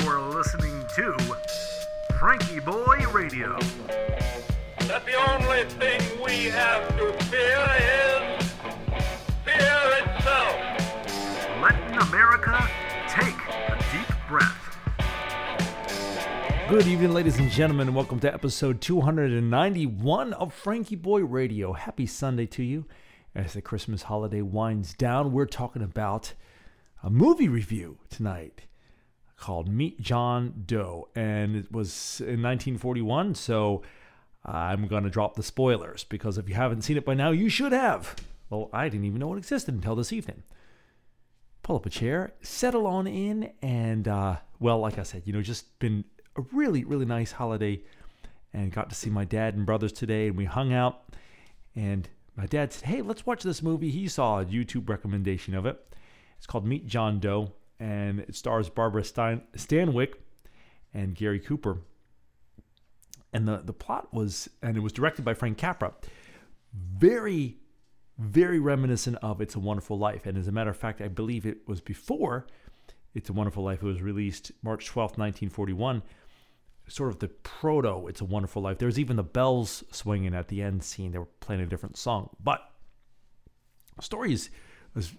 You're listening to FrankieBoi Radio. that the only thing we have to fear is fear itself. Letting America take a deep breath. Good evening, ladies and gentlemen, and welcome to episode 291 of FrankieBoi Radio. Happy Sunday to you. As the Christmas holiday winds down, we're talking about a movie review tonight called Meet John Doe, and it was in 1941, so I'm going to drop the spoilers because if you haven't seen it by now, you should have. Well, I didn't even know it existed until this evening pull up a chair, settle on in, and uh, well, like I said, you know, just been a really, really nice holiday, and got to see my dad and brothers today, and we hung out, and my dad said, "Hey, let's watch this movie." He saw a YouTube recommendation of it. It's called Meet John Doe, and it stars Barbara Stein- Stanwyck and Gary Cooper. And the the plot was, and it was directed by Frank Capra. Very very reminiscent of It's a Wonderful Life. And as a matter of fact, I believe it was before It's a Wonderful Life. It was released March 12th, 1941. Sort of the proto It's a Wonderful Life. There's even the bells swinging at the end scene. They were playing a different song. But the story is, was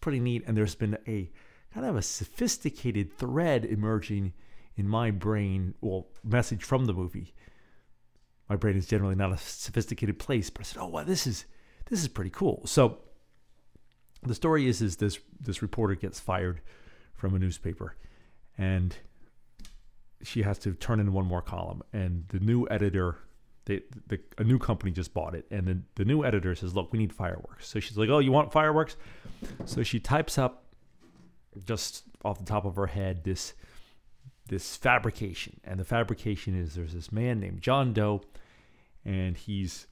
pretty neat. And there's been a kind of a sophisticated thread emerging in my brain. Well, message from the movie. My brain is generally not a sophisticated place, but I said, oh, wow, this is this is pretty cool. So the story is is this this reporter gets fired from a newspaper and she has to turn in one more column and the new editor they, the, a new company just bought it and then the new editor says look we need fireworks so she's like oh you want fireworks so she types up just off the top of her head this this fabrication and the fabrication is there's this man named john doe and he's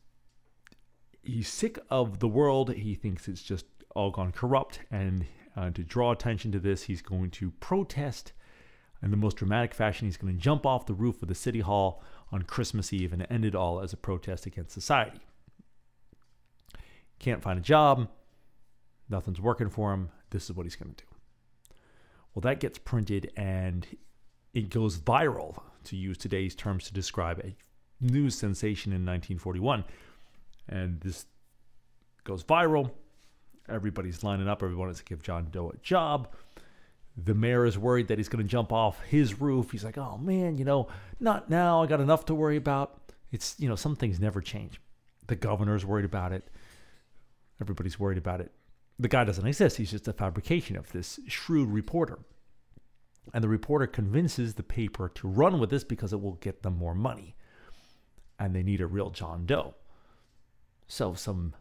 he's sick of the world. He thinks it's just all gone corrupt. And uh, to draw attention to this, he's going to protest in the most dramatic fashion. He's going to jump off the roof of the city hall on Christmas Eve and end it all as a protest against society. Can't find a job. Nothing's working for him. This is what he's going to do. Well, that gets printed and it goes viral, to use today's terms to describe a news sensation in 1941 and this goes viral. Everybody's lining up. Everyone wants to give John Doe a job. The mayor is worried that he's going to jump off his roof. He's like, "Oh man, you know, not now. I got enough to worry about." It's you know, some things never change. The governor's worried about it. Everybody's worried about it. The guy doesn't exist. He's just a fabrication of this shrewd reporter. And the reporter convinces the paper to run with this because it will get them more money. And they need a real John Doe. So some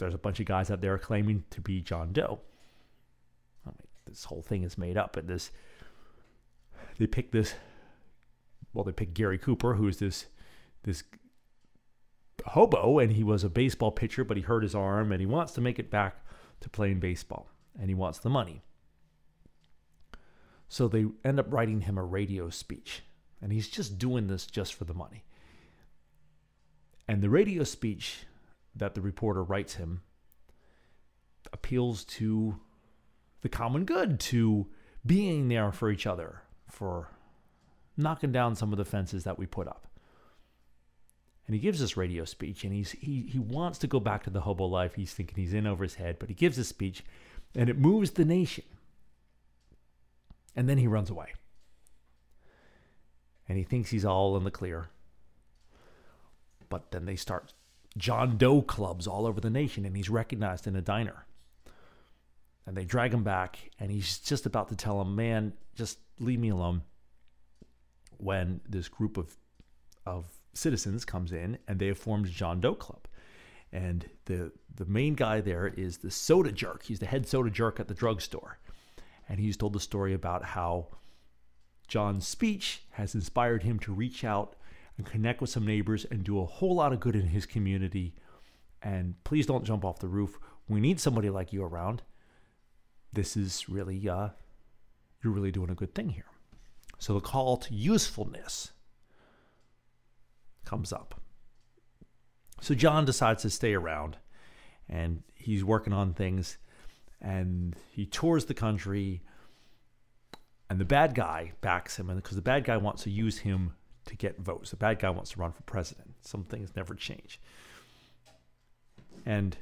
there's a bunch of guys out there claiming to be John Doe. I mean, this whole thing is made up, and this they pick this. Well, they pick Gary Cooper, who's this this hobo, and he was a baseball pitcher, but he hurt his arm, and he wants to make it back to playing baseball, and he wants the money. So they end up writing him a radio speech, and he's just doing this just for the money. And the radio speech that the reporter writes him appeals to the common good, to being there for each other, for knocking down some of the fences that we put up. And he gives this radio speech, and he's he he wants to go back to the hobo life. He's thinking he's in over his head, but he gives a speech, and it moves the nation. And then he runs away. And he thinks he's all in the clear. But then they start John Doe clubs all over the nation, and he's recognized in a diner. And they drag him back, and he's just about to tell him, "Man, just leave me alone." When this group of of citizens comes in, and they have formed John Doe Club, and the the main guy there is the soda jerk. He's the head soda jerk at the drugstore, and he's told the story about how John's speech has inspired him to reach out and connect with some neighbors and do a whole lot of good in his community. And please don't jump off the roof. We need somebody like you around. This is really, uh, you're really doing a good thing here. So the call to usefulness comes up. So John decides to stay around and he's working on things and he tours the country And the bad guy backs him, because the bad guy wants to use him to get votes. The bad guy wants to run for president. Some things never change. And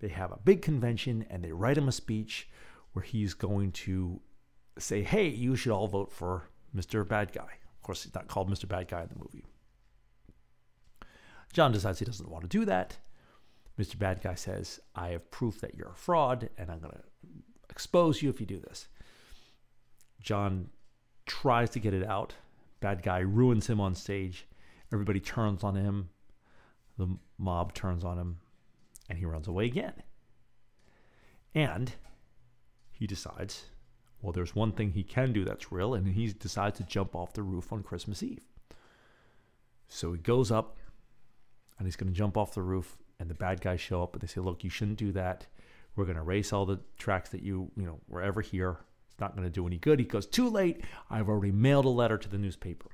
they have a big convention and they write him a speech where he's going to say, hey, you should all vote for Mr. Bad Guy. Of course, he's not called Mr. Bad Guy in the movie. John decides he doesn't want to do that. Mr. Bad Guy says, I have proof that you're a fraud and I'm going to expose you if you do this. John tries to get it out. Bad Guy ruins him on stage. Everybody turns on him. The mob turns on him and he runs away again. And he decides, well, there's one thing he can do that's real, and he decides to jump off the roof on Christmas Eve. So he goes up and he's going to jump off the roof, and the bad guys show up and they say, Look, you shouldn't do that. We're going to erase all the tracks that you, you know, were ever here. It's not going to do any good. He goes, Too late. I've already mailed a letter to the newspaper.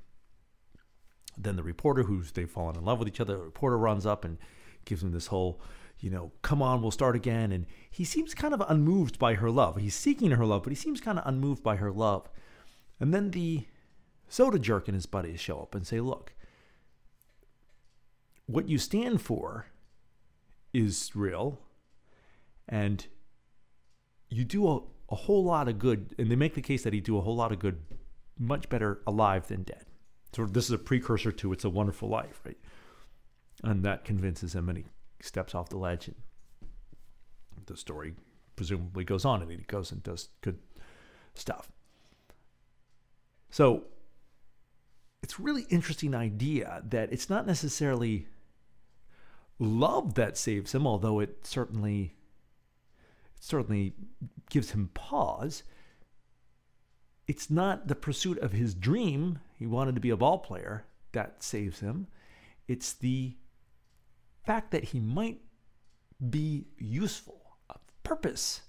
Then the reporter, who's they've fallen in love with each other, the reporter runs up and gives him this whole, you know, come on, we'll start again. And he seems kind of unmoved by her love. He's seeking her love, but he seems kind of unmoved by her love. And then the soda jerk and his buddies show up and say, look, what you stand for is real and you do a, a whole lot of good and they make the case that he do a whole lot of good much better alive than dead. So this is a precursor to it's a wonderful life right? And that convinces him and he steps off the ledge and the story presumably goes on and he goes and does good stuff. So it's really interesting idea that it's not necessarily love that saves him, although it certainly certainly gives him pause. It's not the pursuit of his dream, he wanted to be a ball player, that saves him. It's the fact that he might be useful, a purpose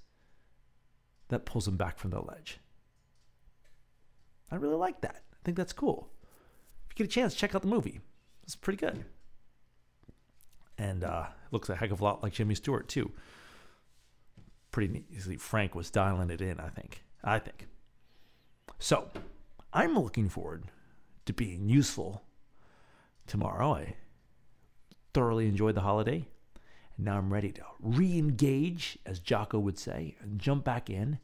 that pulls him back from the ledge. I really like that. I think that's cool. If you get a chance, check out the movie. It's pretty good and uh, looks a heck of a lot like Jimmy Stewart too. Pretty easily, Frank was dialing it in. I think. I think. So, I'm looking forward to being useful tomorrow. I thoroughly enjoyed the holiday, and now I'm ready to re-engage, as Jocko would say, and jump back in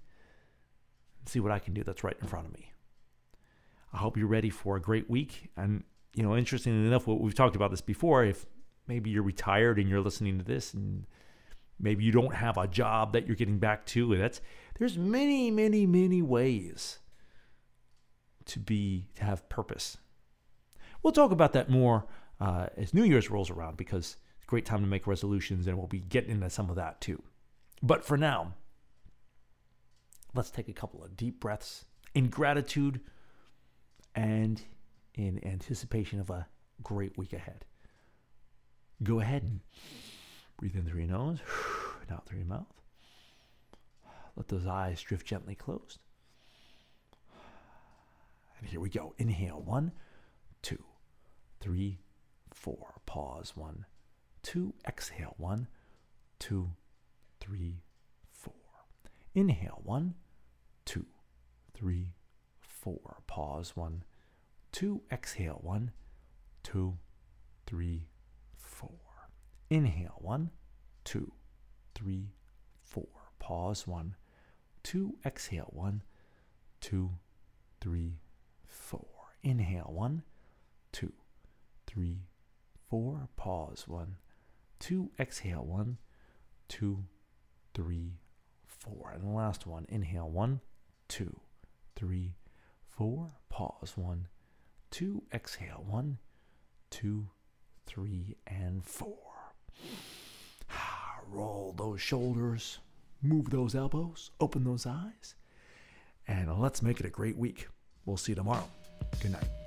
and see what I can do that's right in front of me. I hope you're ready for a great week. And you know, interestingly enough, we've talked about this before. If maybe you're retired and you're listening to this and maybe you don't have a job that you're getting back to. And that's there's many many many ways to be to have purpose. We'll talk about that more uh, as new year's rolls around because it's a great time to make resolutions and we'll be getting into some of that too. But for now let's take a couple of deep breaths in gratitude and in anticipation of a great week ahead Go ahead and breathe in through your nose and out through your mouth. Let those eyes drift gently closed. And here we go. Inhale. One, two, three, four. Pause. One, two. Exhale. One, two, three, four. Inhale. One, two, three, four. Pause. One, two. Exhale. One, two, three, Inhale, one, two, three, four. Pause, one, two. Exhale, one, two, three, four. Inhale, one, two, three, four. Pause, one, two. Exhale, one, two, three, four. And the last one, inhale, one, two, three, four. Pause, one, two. Exhale, one, two, three, and four. Roll those shoulders, move those elbows, open those eyes, and let's make it a great week. We'll see you tomorrow. Good night.